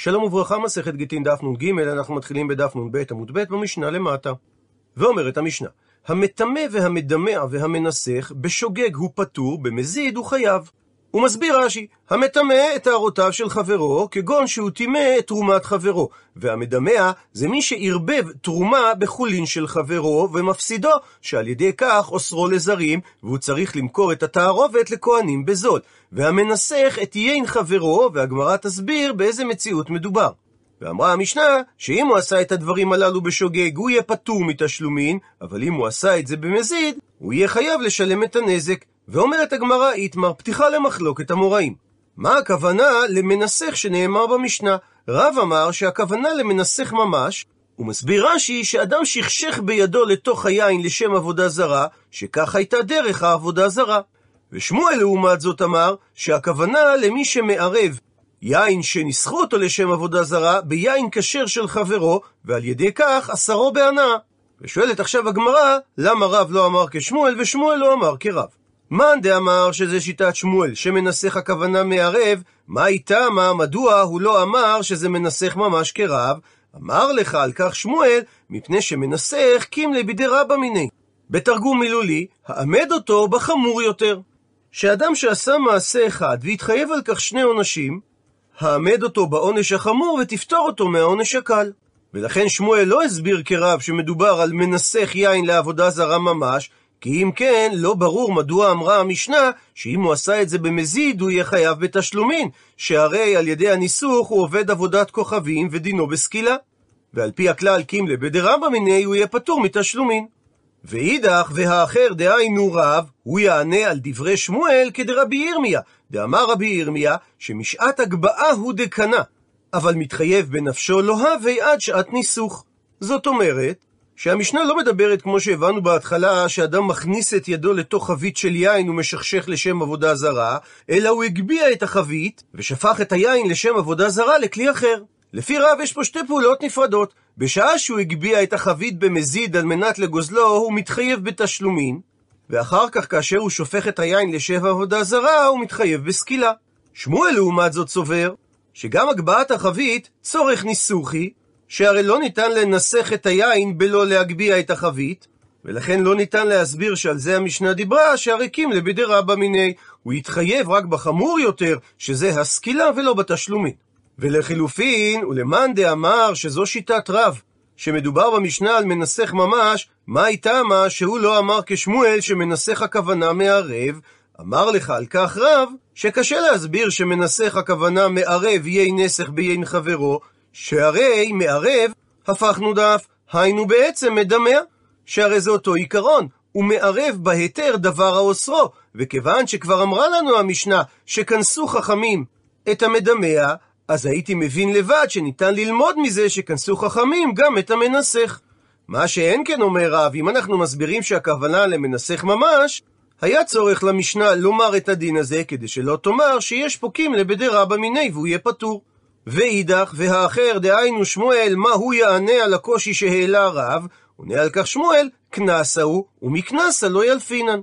שלום וברכה, מסכת גיטין דף נ"ג, אנחנו מתחילים בדף נ"ב עמוד ב' במשנה למטה. ואומרת המשנה, המטמא והמדמע והמנסח, בשוגג הוא פטור, במזיד הוא חייב. הוא מסביר רש"י, המטמא את טהרותיו של חברו, כגון שהוא טימא את תרומת חברו, והמדמע זה מי שערבב תרומה בחולין של חברו, ומפסידו, שעל ידי כך אוסרו לזרים, והוא צריך למכור את התערובת לכהנים בזול. והמנסח את יין חברו, והגמרא תסביר באיזה מציאות מדובר. ואמרה המשנה, שאם הוא עשה את הדברים הללו בשוגג, הוא יהיה פטור מתשלומין, אבל אם הוא עשה את זה במזיד, הוא יהיה חייב לשלם את הנזק. ואומרת הגמרא איתמר, פתיחה למחלוקת המוראים. מה הכוונה למנסח שנאמר במשנה? רב אמר שהכוונה למנסח ממש, הוא מסביר רש"י שאדם שכשך בידו לתוך היין לשם עבודה זרה, שכך הייתה דרך העבודה זרה. ושמואל לעומת זאת אמר שהכוונה למי שמערב יין שניסחו אותו לשם עבודה זרה ביין כשר של חברו, ועל ידי כך אסרו בהנאה. ושואלת עכשיו הגמרא, למה רב לא אמר כשמואל ושמואל לא אמר כרב? מאן דאמר שזה שיטת שמואל, שמנסח הכוונה מערב, מה איתה מה, מדוע הוא לא אמר שזה מנסח ממש כרב? אמר לך על כך שמואל, מפני שמנסח קימלי בידי רבא מיני. בתרגום מילולי, העמד אותו בחמור יותר. שאדם שעשה מעשה אחד והתחייב על כך שני עונשים, העמד אותו בעונש החמור ותפטור אותו מהעונש הקל. ולכן שמואל לא הסביר כרב שמדובר על מנסח יין לעבודה זרה ממש, כי אם כן, לא ברור מדוע אמרה המשנה שאם הוא עשה את זה במזיד, הוא יהיה חייב בתשלומין, שהרי על ידי הניסוך הוא עובד עבודת כוכבים ודינו בסקילה. ועל פי הכלל קימלה בדרבא מיני, הוא יהיה פטור מתשלומין. ואידך והאחר דהיינו רב, הוא יענה על דברי שמואל כדרבי ירמיה. דאמר רבי ירמיה, שמשעת הגבהה הוא דקנה, אבל מתחייב בנפשו לא הווה עד שעת ניסוך. זאת אומרת, שהמשנה לא מדברת כמו שהבנו בהתחלה, שאדם מכניס את ידו לתוך חבית של יין ומשכשך לשם עבודה זרה, אלא הוא הגביה את החבית, ושפך את היין לשם עבודה זרה לכלי אחר. לפי רב יש פה שתי פעולות נפרדות. בשעה שהוא הגביה את החבית במזיד על מנת לגוזלו, הוא מתחייב בתשלומין, ואחר כך כאשר הוא שופך את היין לשם עבודה זרה, הוא מתחייב בסקילה. שמואל לעומת זאת סובר, שגם הגבהת החבית צורך ניסוחי, שהרי לא ניתן לנסח את היין בלא להגביה את החבית, ולכן לא ניתן להסביר שעל זה המשנה דיברה, שהריקים לבידי רבא מיני. הוא יתחייב רק בחמור יותר, שזה הסקילה ולא בתשלומים. ולחילופין, ולמאן דאמר שזו שיטת רב, שמדובר במשנה על מנסח ממש, מה איתה מה שהוא לא אמר כשמואל שמנסח הכוונה מערב, אמר לך על כך רב, שקשה להסביר שמנסח הכוונה מערב יין נסח ביין חברו, שהרי מערב הפכנו דף, היינו בעצם מדמע, שהרי זה אותו עיקרון, הוא מערב בהיתר דבר האוסרו, וכיוון שכבר אמרה לנו המשנה שכנסו חכמים את המדמע, אז הייתי מבין לבד שניתן ללמוד מזה שכנסו חכמים גם את המנסח. מה שאין כן אומר רב, אם אנחנו מסבירים שהכוונה למנסח ממש, היה צורך למשנה לומר את הדין הזה, כדי שלא תאמר שיש פוקים לבדי רבא מיני והוא יהיה פטור. ואידך, והאחר, דהיינו שמואל, מה הוא יענה על הקושי שהעלה רב? עונה על כך שמואל, קנסה הוא, ומקנסה לא ילפינן.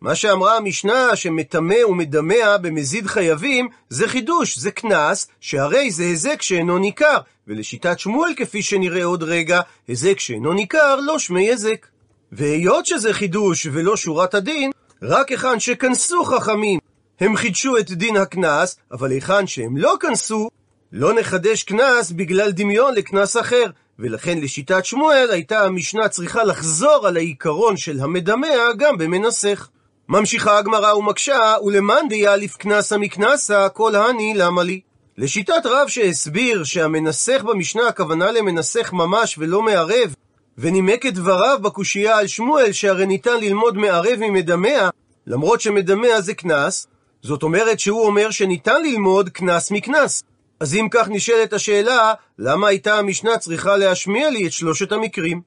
מה שאמרה המשנה שמטמא ומדמע במזיד חייבים, זה חידוש, זה קנס, שהרי זה היזק שאינו ניכר, ולשיטת שמואל כפי שנראה עוד רגע, היזק שאינו ניכר לא שמי היזק. והיות שזה חידוש ולא שורת הדין, רק היכן שכנסו חכמים הם חידשו את דין הקנס, אבל היכן שהם לא כנסו, לא נחדש קנס בגלל דמיון לקנס אחר, ולכן לשיטת שמואל הייתה המשנה צריכה לחזור על העיקרון של המדמע גם במנסח. ממשיכה הגמרא ומקשה, ולמאן דיאליף קנסה מקנסה, כל הני למה לי? לשיטת רב שהסביר שהמנסח במשנה הכוונה למנסח ממש ולא מערב, ונימק את דבריו בקושייה על שמואל שהרי ניתן ללמוד מערב ממדמע, למרות שמדמע זה קנס, זאת אומרת שהוא אומר שניתן ללמוד קנס מקנס. אז אם כך נשאלת השאלה, למה הייתה המשנה צריכה להשמיע לי את שלושת המקרים?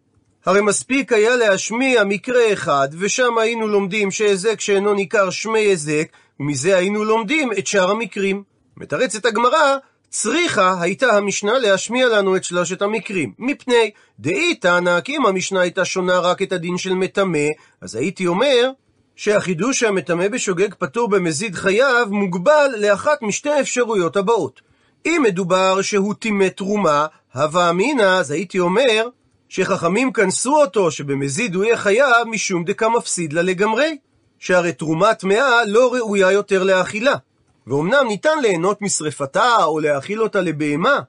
הרי מספיק היה להשמיע מקרה אחד, ושם היינו לומדים שהיזק שאינו ניכר שמי היזק, ומזה היינו לומדים את שאר המקרים. מתרצת הגמרא, צריכה הייתה המשנה להשמיע לנו את שלושת המקרים. מפני דאי תנא, כי אם המשנה הייתה שונה רק את הדין של מטמא, אז הייתי אומר שהחידוש שהמטמא בשוגג פטור במזיד חייו מוגבל לאחת משתי האפשרויות הבאות. אם מדובר שהוא טימא תרומה, הווה אמינא, אז הייתי אומר שחכמים כנסו אותו שבמזיד הוא יהיה חייב משום דקה מפסיד לה לגמרי. שהרי תרומה טמאה לא ראויה יותר לאכילה. ואומנם ניתן ליהנות משרפתה או להאכיל אותה לבהמה,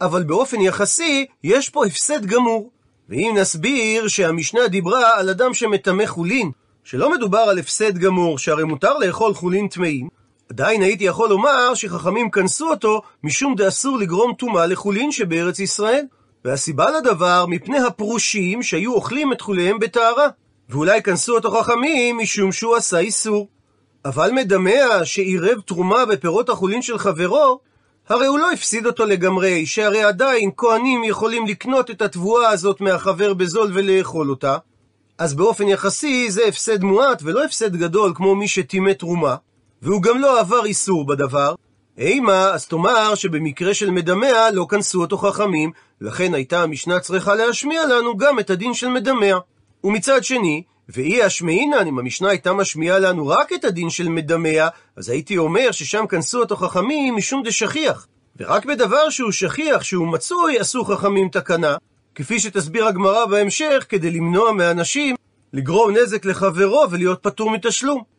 אבל באופן יחסי יש פה הפסד גמור. ואם נסביר שהמשנה דיברה על אדם שמטמא חולין, שלא מדובר על הפסד גמור, שהרי מותר לאכול חולין טמאים, עדיין הייתי יכול לומר שחכמים כנסו אותו משום דאסור לגרום טומאה לחולין שבארץ ישראל. והסיבה לדבר מפני הפרושים שהיו אוכלים את חוליהם בטהרה. ואולי כנסו אותו חכמים משום שהוא עשה איסור. אבל מדמע שעירב תרומה בפירות החולין של חברו, הרי הוא לא הפסיד אותו לגמרי, שהרי עדיין כהנים יכולים לקנות את התבואה הזאת מהחבר בזול ולאכול אותה, אז באופן יחסי זה הפסד מועט ולא הפסד גדול כמו מי שטימא תרומה, והוא גם לא עבר איסור בדבר. אימה, אז תאמר שבמקרה של מדמע לא כנסו אותו חכמים, לכן הייתה המשנה צריכה להשמיע לנו גם את הדין של מדמע. ומצד שני, ואי השמעינן, אם המשנה הייתה משמיעה לנו רק את הדין של מדמע, אז הייתי אומר ששם כנסו אותו חכמים משום דשכיח. ורק בדבר שהוא שכיח, שהוא מצוי, עשו חכמים תקנה, כפי שתסביר הגמרא בהמשך, כדי למנוע מאנשים לגרום נזק לחברו ולהיות פטור מתשלום.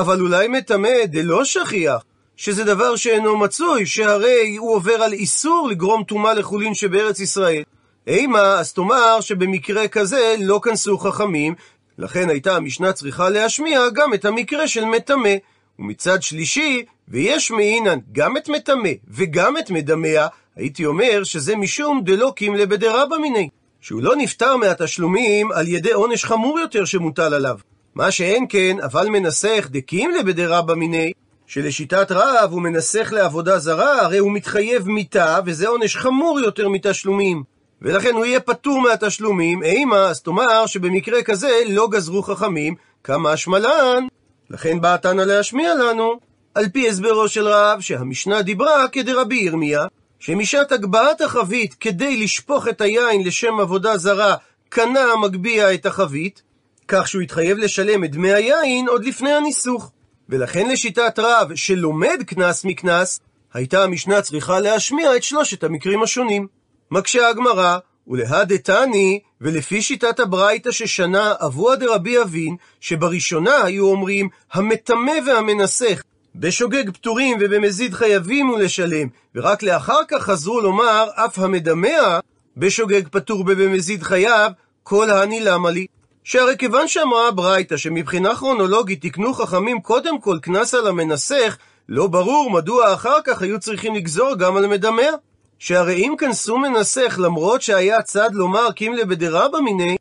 אבל אולי מטמא דלא שכיח, שזה דבר שאינו מצוי, שהרי הוא עובר על איסור לגרום טומאה לחולין שבארץ ישראל. אימה, אז תאמר שבמקרה כזה לא כנסו חכמים, לכן הייתה המשנה צריכה להשמיע גם את המקרה של מטמא. ומצד שלישי, ויש מעינן גם את מטמא וגם את מדמע, הייתי אומר שזה משום דלא קימלה בדרבא מיני. שהוא לא נפטר מהתשלומים על ידי עונש חמור יותר שמוטל עליו. מה שאין כן, אבל מנסח דקימלה בדרבא מיני, שלשיטת רב הוא מנסח לעבודה זרה, הרי הוא מתחייב מיתה, וזה עונש חמור יותר מתשלומים. ולכן הוא יהיה פטור מהתשלומים, אימה, אז תאמר שבמקרה כזה לא גזרו חכמים, כמה השמלן. לכן באה תנא להשמיע לנו, על פי הסברו של רב, שהמשנה דיברה כדרבי ירמיה, שמשעת הגבהת החבית כדי לשפוך את היין לשם עבודה זרה, קנה המגביה את החבית, כך שהוא יתחייב לשלם את דמי היין עוד לפני הניסוך. ולכן לשיטת רב שלומד קנס מקנס, הייתה המשנה צריכה להשמיע את שלושת המקרים השונים. מקשה הגמרא, ולהדתני, ולפי שיטת הברייתא ששנה אבוה דרבי אבין, שבראשונה היו אומרים המטמא והמנסח, בשוגג פטורים ובמזיד חייבים הוא לשלם, ורק לאחר כך חזרו לומר אף המדמע, בשוגג פטור ובמזיד חייב, כל הני למה לי. שהרי כיוון שאמרה הברייתא שמבחינה כרונולוגית תקנו חכמים קודם כל קנס על המנסח, לא ברור מדוע אחר כך היו צריכים לגזור גם על מדמע. שהרי אם כנסו מנסח למרות שהיה צד לומר קימלה בדרבא מיני,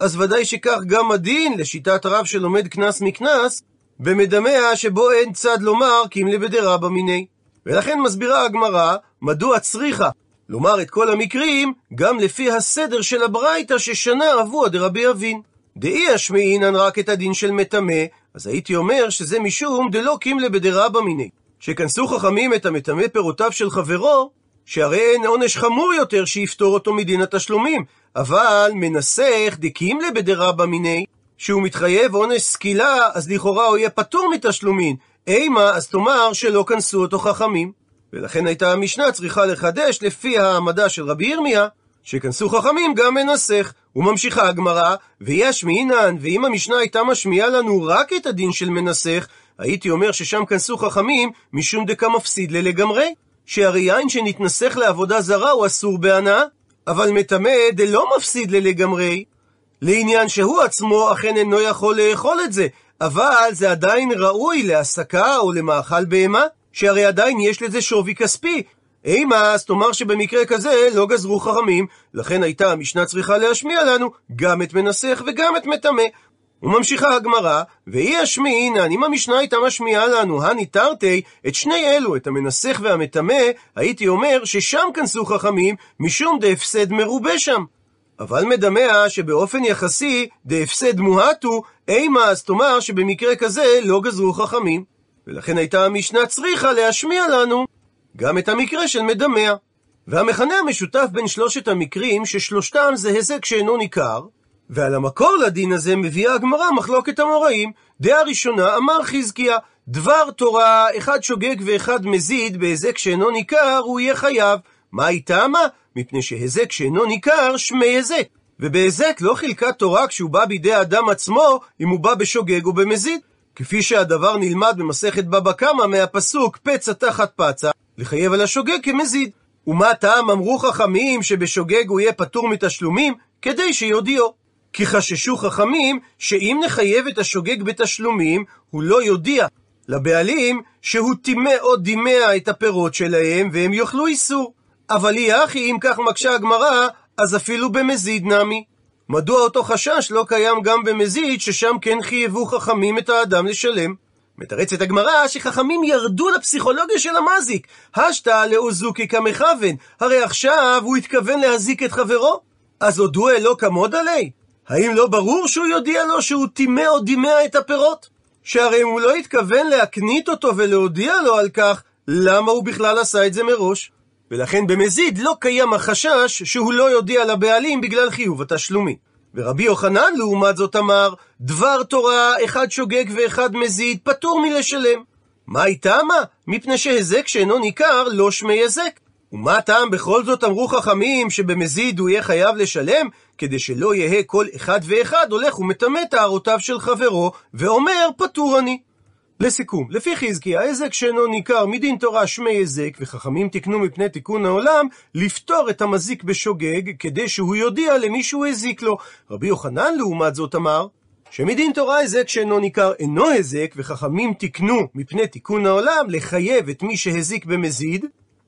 אז ודאי שכך גם הדין, לשיטת רב שלומד קנס מקנס, במדמע שבו אין צד לומר קימלה בדרבא מיני. ולכן מסבירה הגמרא, מדוע צריכה לומר את כל המקרים, גם לפי הסדר של הברייתא ששנה אבוה דרבי אבין. דאי אשמעינן רק את הדין של מטמא, אז הייתי אומר שזה משום דלא קימלה בדרבא מיני. שכנסו חכמים את המטמא פירותיו של חברו, שהרי אין עונש חמור יותר שיפטור אותו מדין התשלומים, אבל מנסח דקימלה בדרבא מיני, שהוא מתחייב עונש סקילה, אז לכאורה הוא יהיה פטור מתשלומין. אימה, אז תאמר שלא כנסו אותו חכמים. ולכן הייתה המשנה צריכה לחדש לפי העמדה של רבי ירמיה, שכנסו חכמים גם מנסח. וממשיכה הגמרא, ויש מעינן, ואם המשנה הייתה משמיעה לנו רק את הדין של מנסח, הייתי אומר ששם כנסו חכמים משום דקה מפסיד ללגמרי. שהרי יין שנתנסח לעבודה זרה הוא אסור בהנאה, אבל מטמא דלא מפסיד ללגמרי, לעניין שהוא עצמו אכן אינו יכול לאכול את זה, אבל זה עדיין ראוי להסקה או למאכל בהמה, שהרי עדיין יש לזה שווי כספי. אימה, אז תאמר שבמקרה כזה לא גזרו חכמים, לכן הייתה המשנה צריכה להשמיע לנו גם את מנסח וגם את מטמא. וממשיכה הגמרא, ואי אשמעינן, אם המשנה הייתה משמיעה לנו, הני תרתי, את שני אלו, את המנסח והמטמא, הייתי אומר ששם כנסו חכמים, משום דהפסד מרובה שם. אבל מדמה שבאופן יחסי, דהפסד מוהטו, אימה אז תאמר שבמקרה כזה לא גזרו חכמים. ולכן הייתה המשנה צריכה להשמיע לנו גם את המקרה של מדמה. והמכנה המשותף בין שלושת המקרים, ששלושתם זה היזק שאינו ניכר, ועל המקור לדין הזה מביאה הגמרא מחלוקת המוראים. דעה ראשונה, אמר חזקיה, דבר תורה, אחד שוגג ואחד מזיד בהיזק שאינו ניכר, הוא יהיה חייב. מה היא טעמה? מפני שהיזק שאינו ניכר, שמי היזק. ובהיזק לא חילקה תורה כשהוא בא בידי האדם עצמו, אם הוא בא בשוגג או במזיד. כפי שהדבר נלמד במסכת בבא קמא מהפסוק פצע תחת פצע, לחייב על השוגג כמזיד. ומה טעם אמרו חכמים שבשוגג הוא יהיה פטור מתשלומים? כדי שיודיעו. כי חששו חכמים שאם נחייב את השוגג בתשלומים, הוא לא יודיע לבעלים שהוא טימא או דימע את הפירות שלהם והם יאכלו איסור. אבל אי אחי, אם כך מקשה הגמרא, אז אפילו במזיד נמי. מדוע אותו חשש לא קיים גם במזיד, ששם כן חייבו חכמים את האדם לשלם? מתרצת הגמרא שחכמים ירדו לפסיכולוגיה של המזיק. השתא לאוזוקי כמכוון, הרי עכשיו הוא התכוון להזיק את חברו. אז הודו אלו כמוד עלי? האם לא ברור שהוא יודיע לו שהוא טימא או דימע את הפירות? שהרי אם הוא לא התכוון להקנית אותו ולהודיע לו על כך, למה הוא בכלל עשה את זה מראש? ולכן במזיד לא קיים החשש שהוא לא יודיע לבעלים בגלל חיוב התשלומים. ורבי יוחנן לעומת זאת אמר, דבר תורה, אחד שוגג ואחד מזיד, פטור מלשלם. מה היא טעמה? מפני שהזק שאינו ניכר, לא שמי הזק. ומה הטעם בכל זאת אמרו חכמים שבמזיד הוא יהיה חייב לשלם? כדי שלא יהא כל אחד ואחד הולך ומטמא טהרותיו של חברו, ואומר פטור אני. לסיכום, לפי חזקיה, היזק שאינו ניכר מדין תורה שמי היזק, וחכמים תיקנו מפני תיקון העולם, לפתור את המזיק בשוגג, כדי שהוא יודיע למי שהוא הזיק לו. רבי יוחנן לעומת זאת אמר, שמדין תורה היזק שאינו ניכר אינו היזק, וחכמים תיקנו מפני תיקון העולם לחייב את מי שהזיק במזיד,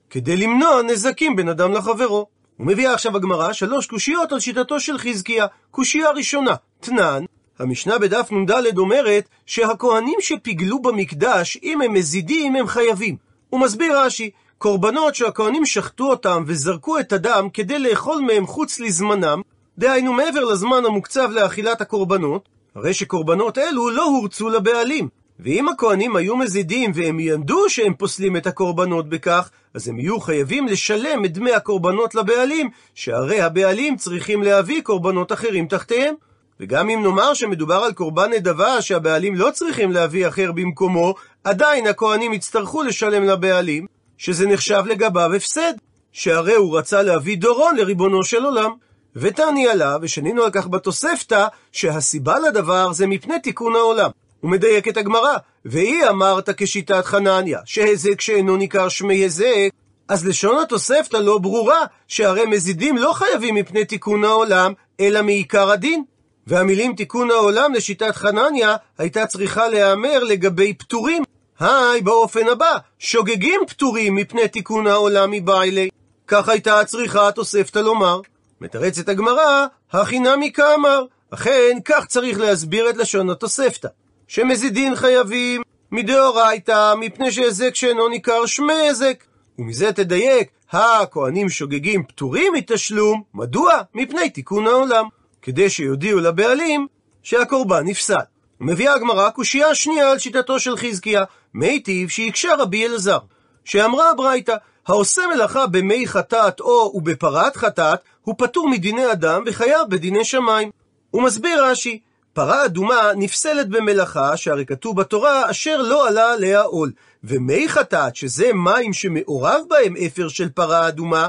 כדי למנוע נזקים בין אדם לחברו. ומביאה עכשיו הגמרא שלוש קושיות על שיטתו של חזקיה. קושייה ראשונה, תנן, המשנה בדף נ"ד אומרת שהכהנים שפיגלו במקדש, אם הם מזידים, הם חייבים. הוא מסביר רש"י, קורבנות שהכהנים שחטו אותם וזרקו את הדם כדי לאכול מהם חוץ לזמנם, דהיינו מעבר לזמן המוקצב לאכילת הקורבנות, הרי שקורבנות אלו לא הורצו לבעלים. ואם הכהנים היו מזידים והם ידעו שהם פוסלים את הקורבנות בכך, אז הם יהיו חייבים לשלם את דמי הקורבנות לבעלים, שהרי הבעלים צריכים להביא קורבנות אחרים תחתיהם. וגם אם נאמר שמדובר על קורבן נדבה שהבעלים לא צריכים להביא אחר במקומו, עדיין הכהנים יצטרכו לשלם לבעלים, שזה נחשב לגביו הפסד, שהרי הוא רצה להביא דורון לריבונו של עולם. ותעני עליו, ושנינו על כך בתוספתא, שהסיבה לדבר זה מפני תיקון העולם. הוא מדייק את הגמרא, והיא אמרת כשיטת חנניה, שהזק שאינו ניכר שמי הזק, אז לשון התוספתא לא ברורה, שהרי מזידים לא חייבים מפני תיקון העולם, אלא מעיקר הדין. והמילים תיקון העולם לשיטת חנניה הייתה צריכה להיאמר לגבי פטורים. היי, באופן הבא, שוגגים פטורים מפני תיקון העולם מבעילי. כך הייתה צריכה התוספתא לומר. מתרצת הגמרא, הכי נמי כאמר. אכן, כך צריך להסביר את לשון התוספתא. שמזידין חייבים מדאורייתא, מפני שהזק שאינו ניכר שמי הזק. ומזה תדייק, הכהנים שוגגים פטורים מתשלום, מדוע? מפני תיקון העולם. כדי שיודיעו לבעלים שהקורבן נפסל. מביאה הגמרא קושייה שנייה על שיטתו של חזקיה, מיטיב שהקשה רבי אלעזר, שאמרה הברייתא, העושה מלאכה במי חטאת או ובפרת חטאת, הוא פטור מדיני אדם וחייב בדיני שמיים. הוא מסביר רש"י, פרה אדומה נפסלת במלאכה, שהרי כתוב בתורה, אשר לא עלה עליה עול. ומי חטאת, שזה מים שמעורב בהם אפר של פרה אדומה,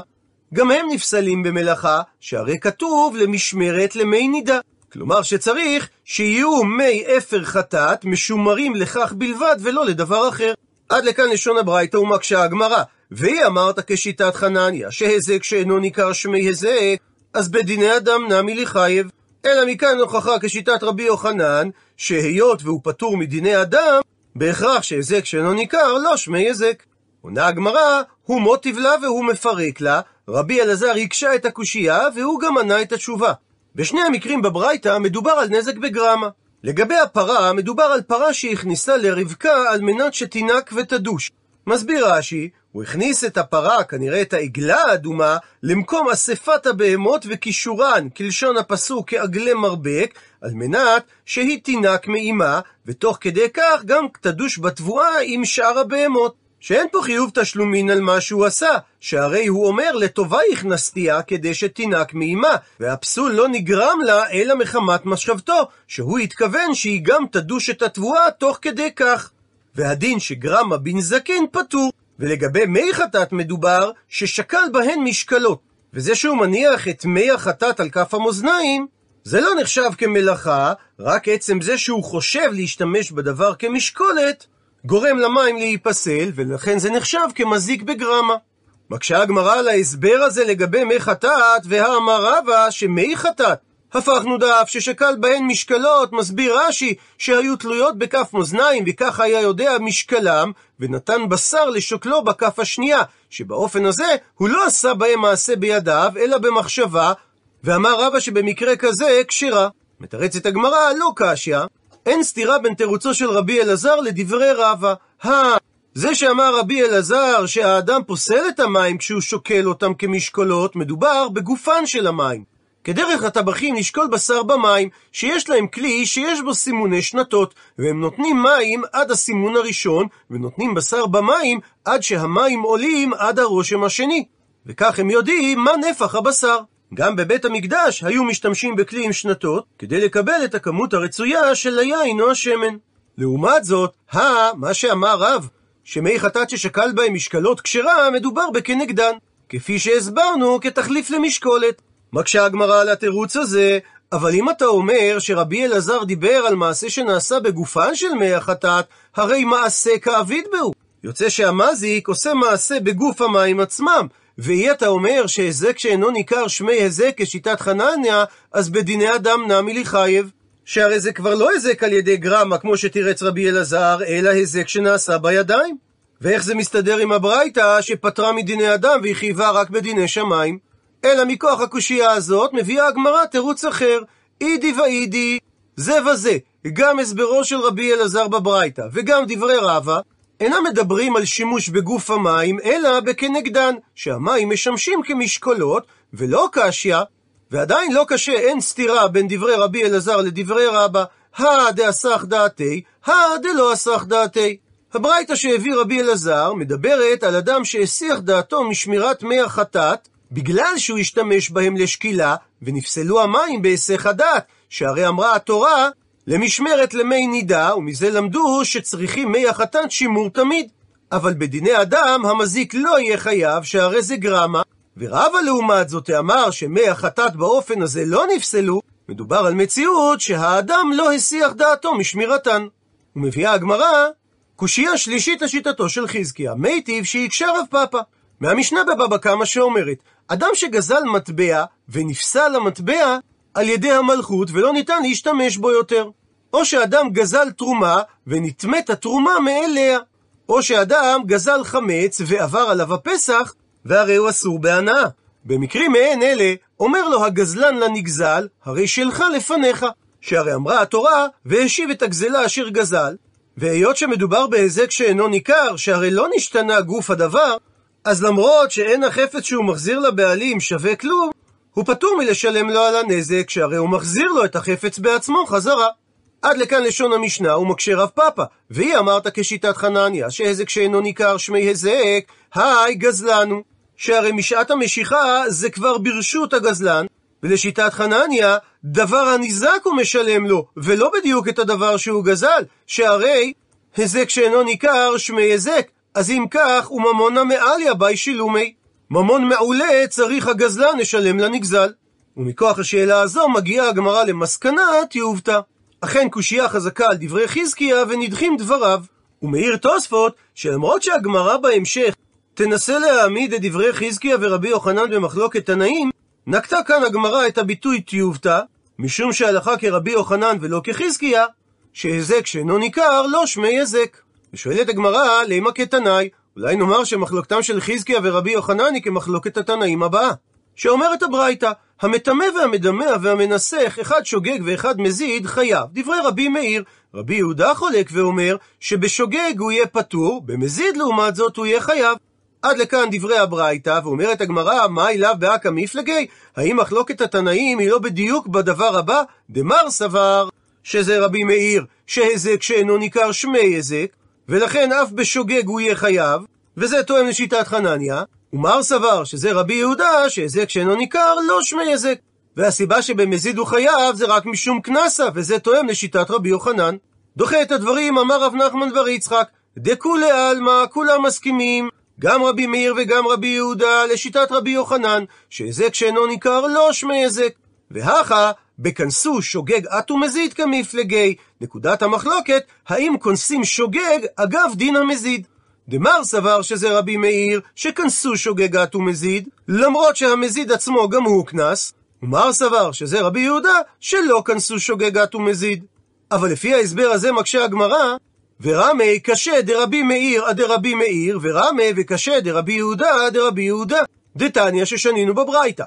גם הם נפסלים במלאכה, שהרי כתוב למשמרת למי נידה. כלומר שצריך שיהיו מי אפר חטאת משומרים לכך בלבד ולא לדבר אחר. עד לכאן לשון הברייתא ומקשה הגמרא. והיא אמרת כשיטת חנניה, שהזק שאינו ניכר שמי הזק, אז בדיני אדם נמי לחייב. אלא מכאן הוכחה כשיטת רבי יוחנן, שהיות והוא פטור מדיני אדם, בהכרח שהזק שאינו ניכר לא שמי הזק. עונה הגמרא, הוא מוטיב לה והוא מפרק לה, רבי אלעזר הקשה את הקושייה, והוא גם ענה את התשובה. בשני המקרים בברייתא מדובר על נזק בגרמה. לגבי הפרה, מדובר על פרה שהכניסה לרבקה על מנת שתינק ותדוש. מסביר רש"י, הוא הכניס את הפרה, כנראה את העגלה האדומה, למקום אספת הבהמות וקישורן, כלשון הפסוק כעגלי מרבק, על מנת שהיא תינק מאימה, ותוך כדי כך גם תדוש בתבואה עם שאר הבהמות. שאין פה חיוב תשלומין על מה שהוא עשה, שהרי הוא אומר לטובה הכנסתיה כדי שתינק מאימה, והפסול לא נגרם לה אלא מחמת משכבתו, שהוא התכוון שהיא גם תדוש את התבואה תוך כדי כך. והדין שגרמה בנזקין פטור. ולגבי מי חטאת מדובר ששקל בהן משקלות. וזה שהוא מניח את מי החטאת על כף המאזניים, זה לא נחשב כמלאכה, רק עצם זה שהוא חושב להשתמש בדבר כמשקולת, גורם למים להיפסל, ולכן זה נחשב כמזיק בגרמה. מקשה הגמרא על ההסבר הזה לגבי מי חטאת, והאמר רבא שמי חטאת. הפכנו דף ששקל בהן משקלות, מסביר רש"י, שהיו תלויות בכף מאזניים, וכך היה יודע משקלם, ונתן בשר לשוקלו בכף השנייה, שבאופן הזה הוא לא עשה בהם מעשה בידיו, אלא במחשבה, ואמר רבא שבמקרה כזה כשרה. מתרצת הגמרא, לא קשיא, אין סתירה בין תירוצו של רבי אלעזר לדברי רבא. זה שאמר רבי אלעזר שהאדם פוסל את המים כשהוא שוקל אותם כמשקולות, מדובר בגופן של המים. כדרך הטבחים לשקול בשר במים, שיש להם כלי שיש בו סימוני שנתות, והם נותנים מים עד הסימון הראשון, ונותנים בשר במים עד שהמים עולים עד הרושם השני. וכך הם יודעים מה נפח הבשר. גם בבית המקדש היו משתמשים בכלי עם שנתות, כדי לקבל את הכמות הרצויה של היין או השמן. לעומת זאת, הא, מה שאמר רב, שמי חטאת ששקל בהם משקלות כשרה, מדובר בכנגדן, כפי שהסברנו כתחליף למשקולת. מקשה הגמרא על התירוץ הזה, אבל אם אתה אומר שרבי אלעזר דיבר על מעשה שנעשה בגופן של מי החטאת, הרי מעשה כאביד בהו. יוצא שהמזיק עושה מעשה בגוף המים עצמם, ואי אתה אומר שהיזק שאינו ניכר שמי היזק כשיטת חנניה, אז בדיני אדם נמי לחייב. שהרי זה כבר לא היזק על ידי גרמה, כמו שתירץ רבי אלעזר, אלא היזק שנעשה בידיים. ואיך זה מסתדר עם הברייתא שפטרה מדיני אדם והיא חייבה רק בדיני שמיים? אלא מכוח הקושייה הזאת מביאה הגמרא תירוץ אחר, אידי ואידי, זה וזה, גם הסברו של רבי אלעזר בברייתא וגם דברי רבא, אינם מדברים על שימוש בגוף המים, אלא בכנגדן, שהמים משמשים כמשקולות, ולא קשיא, ועדיין לא קשה, אין סתירה בין דברי רבי אלעזר לדברי רבא, הא דאסך דעתי, הא דלא אסך דעתי. הברייתא שהביא רבי אלעזר מדברת על אדם שהסיח דעתו משמירת מי החטאת, בגלל שהוא השתמש בהם לשקילה, ונפסלו המים בהיסח הדעת, שהרי אמרה התורה, למשמרת למי נידה, ומזה למדו שצריכים מי החטאת שימור תמיד. אבל בדיני אדם המזיק לא יהיה חייב, שהרי זה גרמה, ורבא לעומת זאת אמר שמי החטאת באופן הזה לא נפסלו, מדובר על מציאות שהאדם לא הסיח דעתו משמירתן. ומביאה הגמרא קושייה שלישית לשיטתו של חזקיה, מיטיב שהקשה רב פאפא. מהמשנה בבבא קמא שאומרת, אדם שגזל מטבע ונפסל המטבע על ידי המלכות ולא ניתן להשתמש בו יותר. או שאדם גזל תרומה ונטמאת התרומה מאליה. או שאדם גזל חמץ ועבר עליו הפסח והרי הוא אסור בהנאה. במקרים מעין אלה, אומר לו הגזלן לנגזל, הרי שלך לפניך. שהרי אמרה התורה, והשיב את הגזלה אשר גזל, והיות שמדובר בהיזק שאינו ניכר, שהרי לא נשתנה גוף הדבר, אז למרות שאין החפץ שהוא מחזיר לבעלים שווה כלום, הוא פטור מלשלם לו על הנזק, שהרי הוא מחזיר לו את החפץ בעצמו חזרה. עד לכאן לשון המשנה הוא מקשה רב פאפא, והיא אמרת כשיטת חנניה, שהזק שאינו ניכר שמי הזק, היי גזלנו. שהרי משעת המשיכה זה כבר ברשות הגזלן, ולשיטת חנניה, דבר הניזק הוא משלם לו, ולא בדיוק את הדבר שהוא גזל, שהרי הזק שאינו ניכר שמי הזק, אז אם כך, הוא ממונה מעליה בי שילומי. ממון מעולה צריך הגזלן לשלם לנגזל. ומכוח השאלה הזו מגיעה הגמרא למסקנה תיעובתא. אכן קושייה חזקה על דברי חזקיה ונדחים דבריו. ומעיר תוספות שלמרות שהגמרא בהמשך תנסה להעמיד את דברי חזקיה ורבי יוחנן במחלוקת תנאים, נקטה כאן הגמרא את הביטוי תיעובתא, משום שהלכה כרבי יוחנן ולא כחזקיה, שהזק שאינו ניכר לא שמי הזק. ושואלת הגמרא, לימה כתנאי, אולי נאמר שמחלוקתם של חזקיה ורבי יוחנן היא כמחלוקת התנאים הבאה. שאומרת הברייתא, המטמא והמדמע והמנסח, אחד שוגג ואחד מזיד, חייב. דברי רבי מאיר, רבי יהודה חולק ואומר שבשוגג הוא יהיה פטור, במזיד לעומת זאת הוא יהיה חייב. עד לכאן דברי הברייתא, ואומרת הגמרא, מה אליו באקא מפלגי? האם מחלוקת התנאים היא לא בדיוק בדבר הבא? דמר סבר, שזה רבי מאיר, שהזק שאינו ניכר שמי הזק, ולכן אף בשוגג הוא יהיה חייב, וזה תואם לשיטת חנניה, ומר סבר שזה רבי יהודה, שהזק שאינו ניכר לא שמי הזק. והסיבה שבמזיד הוא חייב זה רק משום קנסה, וזה תואם לשיטת רבי יוחנן. דוחה את הדברים אמר רב נחמן בר יצחק, דכולי עלמא, כולם מסכימים. גם רבי מאיר וגם רבי יהודה לשיטת רבי יוחנן, שהיזק שאינו ניכר לא שמי היזק. והכה, בכנסו שוגג אט ומזיד כמפלגי. נקודת המחלוקת, האם כונסים שוגג אגב דין המזיד. דמר סבר שזה רבי מאיר, שכנסו שוגג אט ומזיד, למרות שהמזיד עצמו גם הוא קנס, ומר סבר שזה רבי יהודה, שלא כנסו שוגג אט ומזיד. אבל לפי ההסבר הזה מקשה הגמרא, ורמי קשה דרבי מאיר עד דרבי מאיר, ורמי וקשה דרבי יהודה עד דרבי יהודה. דתניא ששנינו בברייתא.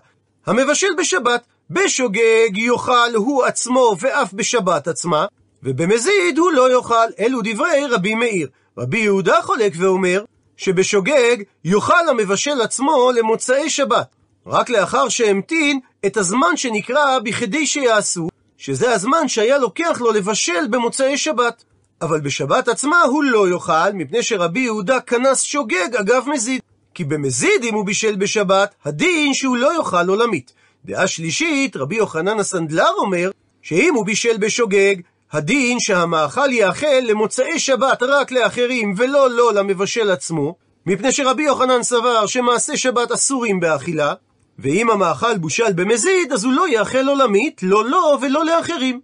המבשל בשבת, בשוגג יאכל הוא עצמו ואף בשבת עצמה, ובמזיד הוא לא יאכל, אלו דברי רבי מאיר. רבי יהודה חולק ואומר, שבשוגג יאכל המבשל עצמו למוצאי שבת, רק לאחר שהמתין את הזמן שנקרא בכדי שיעשו, שזה הזמן שהיה לוקח לו לבשל במוצאי שבת. אבל בשבת עצמה הוא לא יאכל, מפני שרבי יהודה כנס שוגג אגב מזיד. כי במזיד, אם הוא בישל בשבת, הדין שהוא לא יאכל עולמית. דעה שלישית, רבי יוחנן הסנדלר אומר, שאם הוא בישל בשוגג, הדין שהמאכל יאכל למוצאי שבת רק לאחרים ולא לו למבשל עצמו, מפני שרבי יוחנן סבר שמעשי שבת אסורים באכילה, ואם המאכל בושל במזיד, אז הוא לא יאכל עולמית, לא לו ולא לאחרים.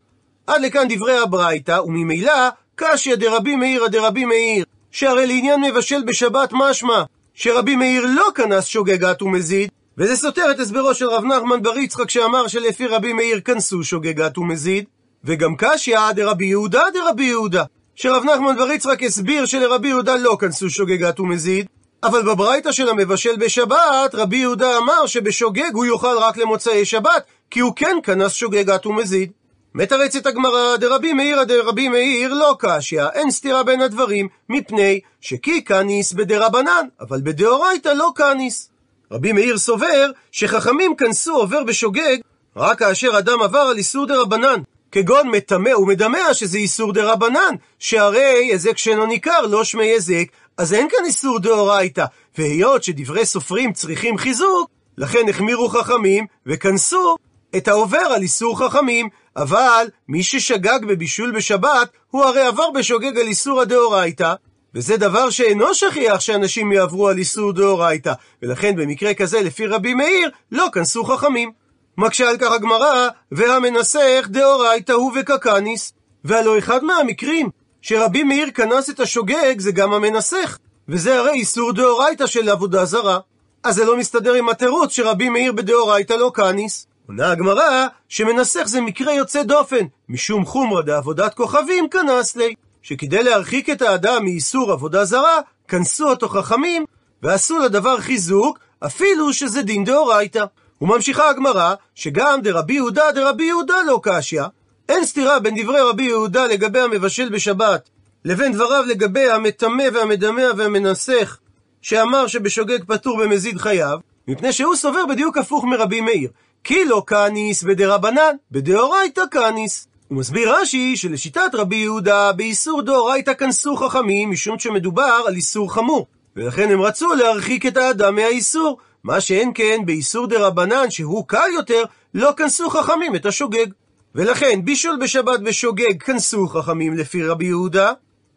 עד לכאן דברי הברייתא, וממילא קשיא דרבי מאיר דרבי מאיר, שהרי לעניין מבשל בשבת משמע, שרבי מאיר לא כנס שוגגת ומזיד, וזה סותר את הסברו של רב נחמן בר יצחק שאמר שלפי רבי מאיר כנסו שוגגת ומזיד, וגם קשיא דרבי יהודה דרבי יהודה, שרב נחמן בר יצחק הסביר שלרבי יהודה לא כנסו שוגגת ומזיד, אבל בברייתא של המבשל בשבת, רבי יהודה אמר שבשוגג הוא יאכל רק למוצאי שבת, כי הוא כן כנס שוגגת ומזיד. מתרצת הגמרא, דרבי מאיר דרבי מאיר לא קשיא, אין סתירה בין הדברים, מפני שכי קניס בדרבנן, אבל בדאורייתא לא קניס. רבי מאיר סובר שחכמים כנסו עובר בשוגג רק כאשר אדם עבר על איסור דרבנן, כגון מטמא ומדמע שזה איסור דרבנן, שהרי היזק שאינו ניכר לא שמי היזק, אז אין כאן איסור דאורייתא, והיות שדברי סופרים צריכים חיזוק, לכן החמירו חכמים וכנסו את העובר על איסור חכמים, אבל מי ששגג בבישול בשבת, הוא הרי עבר בשוגג על איסור הדאורייתא, וזה דבר שאינו שכיח שאנשים יעברו על איסור דאורייתא, ולכן במקרה כזה, לפי רבי מאיר, לא כנסו חכמים. מקשה על כך הגמרא, והמנסח דאורייתא הוא וקקניס. והלא אחד מהמקרים שרבי מאיר כנס את השוגג זה גם המנסח, וזה הרי איסור דאורייתא של עבודה זרה. אז זה לא מסתדר עם התירוץ שרבי מאיר בדאורייתא לא קניס. עונה הגמרא שמנסח זה מקרה יוצא דופן, משום חומרא דעבודת כוכבים כנס לי, שכדי להרחיק את האדם מאיסור עבודה זרה, כנסו אותו חכמים, ועשו לדבר חיזוק, אפילו שזה דין דאורייתא. וממשיכה הגמרא, שגם דרבי יהודה דרבי יהודה לא קשיא, אין סתירה בין דברי רבי יהודה לגבי המבשל בשבת, לבין דבריו לגבי המטמא והמדמע והמנסח, שאמר שבשוגג פטור במזיד חייו, מפני שהוא סובר בדיוק הפוך מרבי מאיר. כי לא קניס בדרבנן, בדאורייתא קניס. הוא מסביר רש"י שלשיטת רבי יהודה באיסור דאורייתא כנסו חכמים משום שמדובר על איסור חמור ולכן הם רצו להרחיק את האדם מהאיסור מה שאין כן באיסור דרבנן שהוא קל יותר לא כנסו חכמים את השוגג. ולכן בישול בשבת בשוגג כנסו חכמים לפי רבי יהודה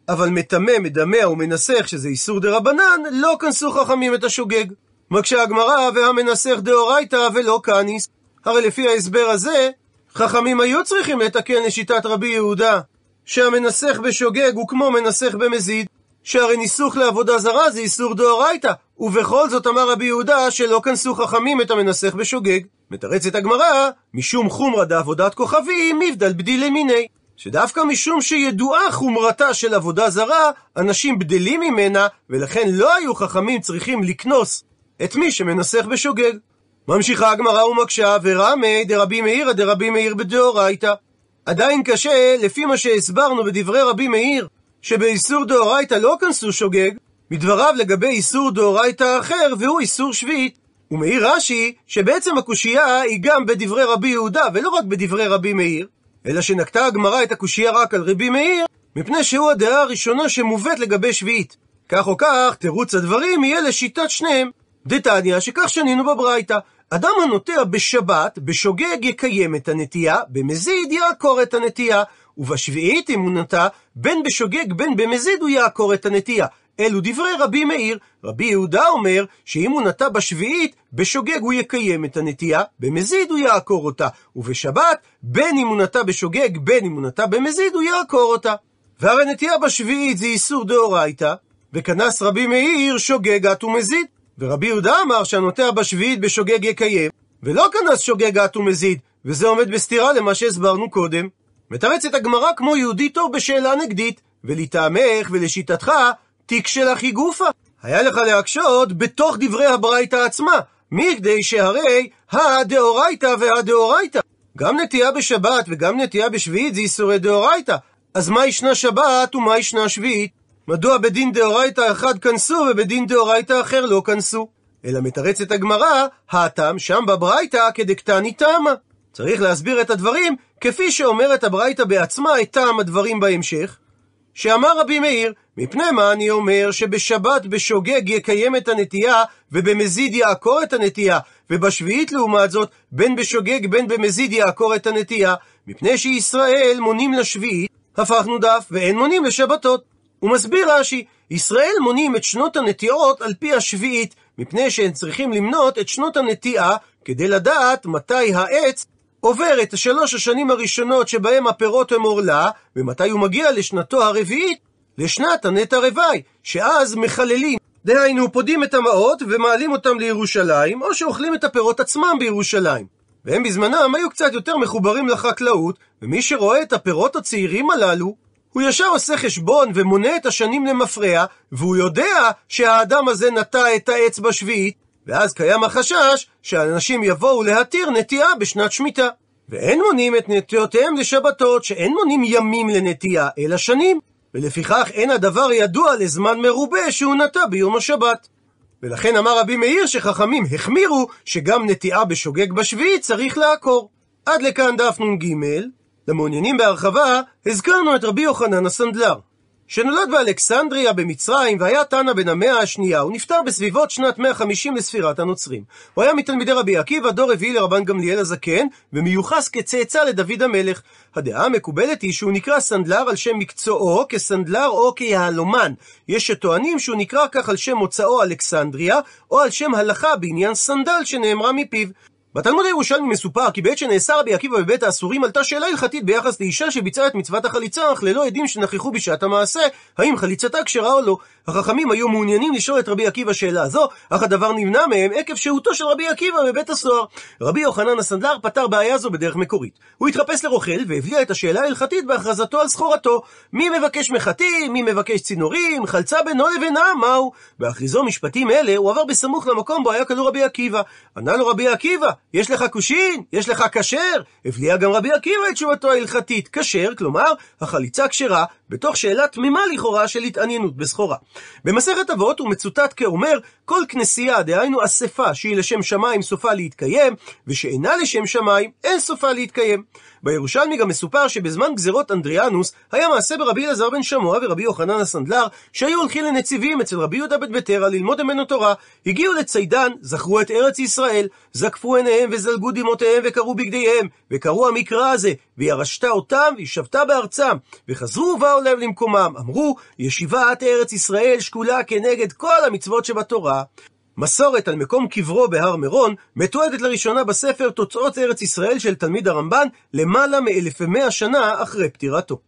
אבל מטמא, מדמע ומנסח שזה איסור דרבנן לא כנסו חכמים את השוגג. מקשה הגמרא והמנסח דאורייתא ולא קניס הרי לפי ההסבר הזה חכמים היו צריכים לתקן לשיטת רבי יהודה, שהמנסח בשוגג הוא כמו מנסח במזיד, שהרי ניסוך לעבודה זרה זה איסור דאורייתא, ובכל זאת אמר רבי יהודה שלא כנסו חכמים את המנסח בשוגג. מתרצת הגמרא, משום חומרא דעבודת כוכבים, מבדל בדילי מיני. שדווקא משום שידועה חומרתה של עבודה זרה, אנשים בדלים ממנה, ולכן לא היו חכמים צריכים לקנוס את מי שמנסח בשוגג. ממשיכה הגמרא ומקשה, ורמי דרבי מאיר דרבי מאיר בדאורייתא. עדיין קשה, לפי מה שהסברנו בדברי רבי מאיר, שבאיסור דאורייתא לא כנסו שוגג, מדבריו לגבי איסור דאורייתא אחר, והוא איסור שביעית. ומעיר רש"י, שבעצם הקושייה היא גם בדברי רבי יהודה, ולא רק בדברי רבי מאיר, אלא שנקטה הגמרא את הקושייה רק על רבי מאיר, מפני שהוא הדעה הראשונה שמובאת לגבי שביעית. כך או כך, תירוץ הדברים יהיה לשיטת שניהם. דתניא, שכך שנינו בברייתא. אדם הנוטע בשבת, בשוגג יקיים את הנטייה, במזיד יעקור את הנטייה, ובשביעית אמונתה, בין בשוגג בין במזיד הוא יעקור את הנטייה. אלו דברי רבי מאיר. רבי יהודה אומר שאם הוא נטע בשביעית, בשוגג הוא יקיים את הנטייה, במזיד הוא יעקור אותה, ובשבת, בין אם הוא נטע בשוגג, בין אם הוא נטע במזיד, הוא יעקור אותה. והרי נטייה בשביעית זה איסור דאורייתא, וכנס רבי מאיר שוגג את ומזיד. ורבי יהודה אמר שהנוטע בשביעית בשוגג יקיים, ולא כנס שוגג את ומזיד, וזה עומד בסתירה למה שהסברנו קודם. מתרצת הגמרא כמו יהודי טוב בשאלה נגדית, ולטעמך ולשיטתך, תיק שלך היא גופה. היה לך להקשות בתוך דברי הברייתא עצמה, מכדי שהרי הדאורייתא והדאורייתא. גם נטייה בשבת וגם נטייה בשביעית זה איסורי דאורייתא. אז מה ישנה שבת ומה ישנה שביעית? מדוע בדין דאורייתא אחד כנסו ובדין דאורייתא אחר לא כנסו? אלא מתרצת הגמרא, הטעם שם בברייתא כדקטני תמה. צריך להסביר את הדברים כפי שאומרת הברייתא בעצמה את טעם הדברים בהמשך, שאמר רבי מאיר, מפני מה אני אומר שבשבת בשוגג יקיים את הנטייה, ובמזיד יעקור את הנטייה, ובשביעית לעומת זאת, בין בשוגג בין במזיד יעקור את הנטייה, מפני שישראל מונים לשביעית, הפכנו דף, ואין מונים לשבתות. הוא מסביר רש"י, ישראל מונים את שנות הנטיעות על פי השביעית, מפני שהם צריכים למנות את שנות הנטיעה, כדי לדעת מתי העץ עובר את שלוש השנים הראשונות שבהם הפירות הם עורלה, ומתי הוא מגיע לשנתו הרביעית, לשנת הנטע רווי, שאז מחללים. דהיינו, פודים את המעות ומעלים אותם לירושלים, או שאוכלים את הפירות עצמם בירושלים. והם בזמנם היו קצת יותר מחוברים לחקלאות, ומי שרואה את הפירות הצעירים הללו, הוא ישר עושה חשבון ומונה את השנים למפרע, והוא יודע שהאדם הזה נטע את העץ בשביעית, ואז קיים החשש שאנשים יבואו להתיר נטיעה בשנת שמיטה. ואין מונים את נטיותיהם לשבתות, שאין מונים ימים לנטיעה, אלא שנים. ולפיכך אין הדבר ידוע לזמן מרובה שהוא נטע ביום השבת. ולכן אמר רבי מאיר שחכמים החמירו שגם נטיעה בשוגג בשביעית צריך לעקור. עד לכאן דף נ"ג. למעוניינים בהרחבה, הזכרנו את רבי יוחנן הסנדלר. שנולד באלכסנדריה במצרים והיה תנא בן המאה השנייה, הוא נפטר בסביבות שנת 150 לספירת הנוצרים. הוא היה מתלמידי רבי עקיבא, דור רביעי לרבן גמליאל הזקן, ומיוחס כצאצא לדוד המלך. הדעה המקובלת היא שהוא נקרא סנדלר על שם מקצועו כסנדלר או כיהלומן. יש שטוענים שהוא נקרא כך על שם מוצאו אלכסנדריה, או על שם הלכה בעניין סנדל שנאמרה מפיו. בתלמוד הירושלמי מסופר כי בעת שנאסר רבי עקיבא בבית האסורים עלתה שאלה הלכתית ביחס לאישה שביצעה את מצוות החליצה אך ללא עדים שנכחו בשעת המעשה, האם חליצתה כשרה או לא. החכמים היו מעוניינים לשאול את רבי עקיבא שאלה זו, אך הדבר נמנע מהם עקב שהותו של רבי עקיבא בבית הסוהר. רבי יוחנן הסנדלר פתר בעיה זו בדרך מקורית. הוא התחפש לרוכל והבליע את השאלה ההלכתית בהכרזתו על סחורתו. מי מבקש מחטים, מי מבקש צינורים, חלצה בינו לבינה, מהו? בהכריזו משפטים אלה הוא עבר בסמוך למקום בו היה כלוא רבי עקיבא. ענה לו רבי עקיבא, יש לך קושין? יש לך כשר? הבליע גם רבי עקיבא את תשובתו ההלכתית. כשר, כלומר, החליצה כשרה, בתוך שאלה תמימה לכאורה של התעניינות בסחורה. במסכת אבות הוא מצוטט כאומר, כל כנסייה, דהיינו אספה שהיא לשם שמיים סופה להתקיים, ושאינה לשם שמיים, אין סופה להתקיים. בירושלמי גם מסופר שבזמן גזרות אנדריאנוס, היה מעשה ברבי אלעזר בן שמוע ורבי יוחנן הסנדלר, שהיו הולכים לנציבים אצל רבי יהודה בן בטרה ללמוד ממנו תורה. הגיעו לצידן, זכרו את ארץ ישראל, זקפו עיניהם וזלגו דמעותיהם וקראו בגדיהם, וקראו המקרא הזה, וירשת אותם וישבת בארצם, וחזרו ובאו להם למקומם. אמרו, ישיבת ארץ ישראל שקולה כנגד כל המצוות שבתורה. מסורת על מקום קברו בהר מירון מתועדת לראשונה בספר תוצאות ארץ ישראל של תלמיד הרמב"ן למעלה מאלף ומאה שנה אחרי פטירתו.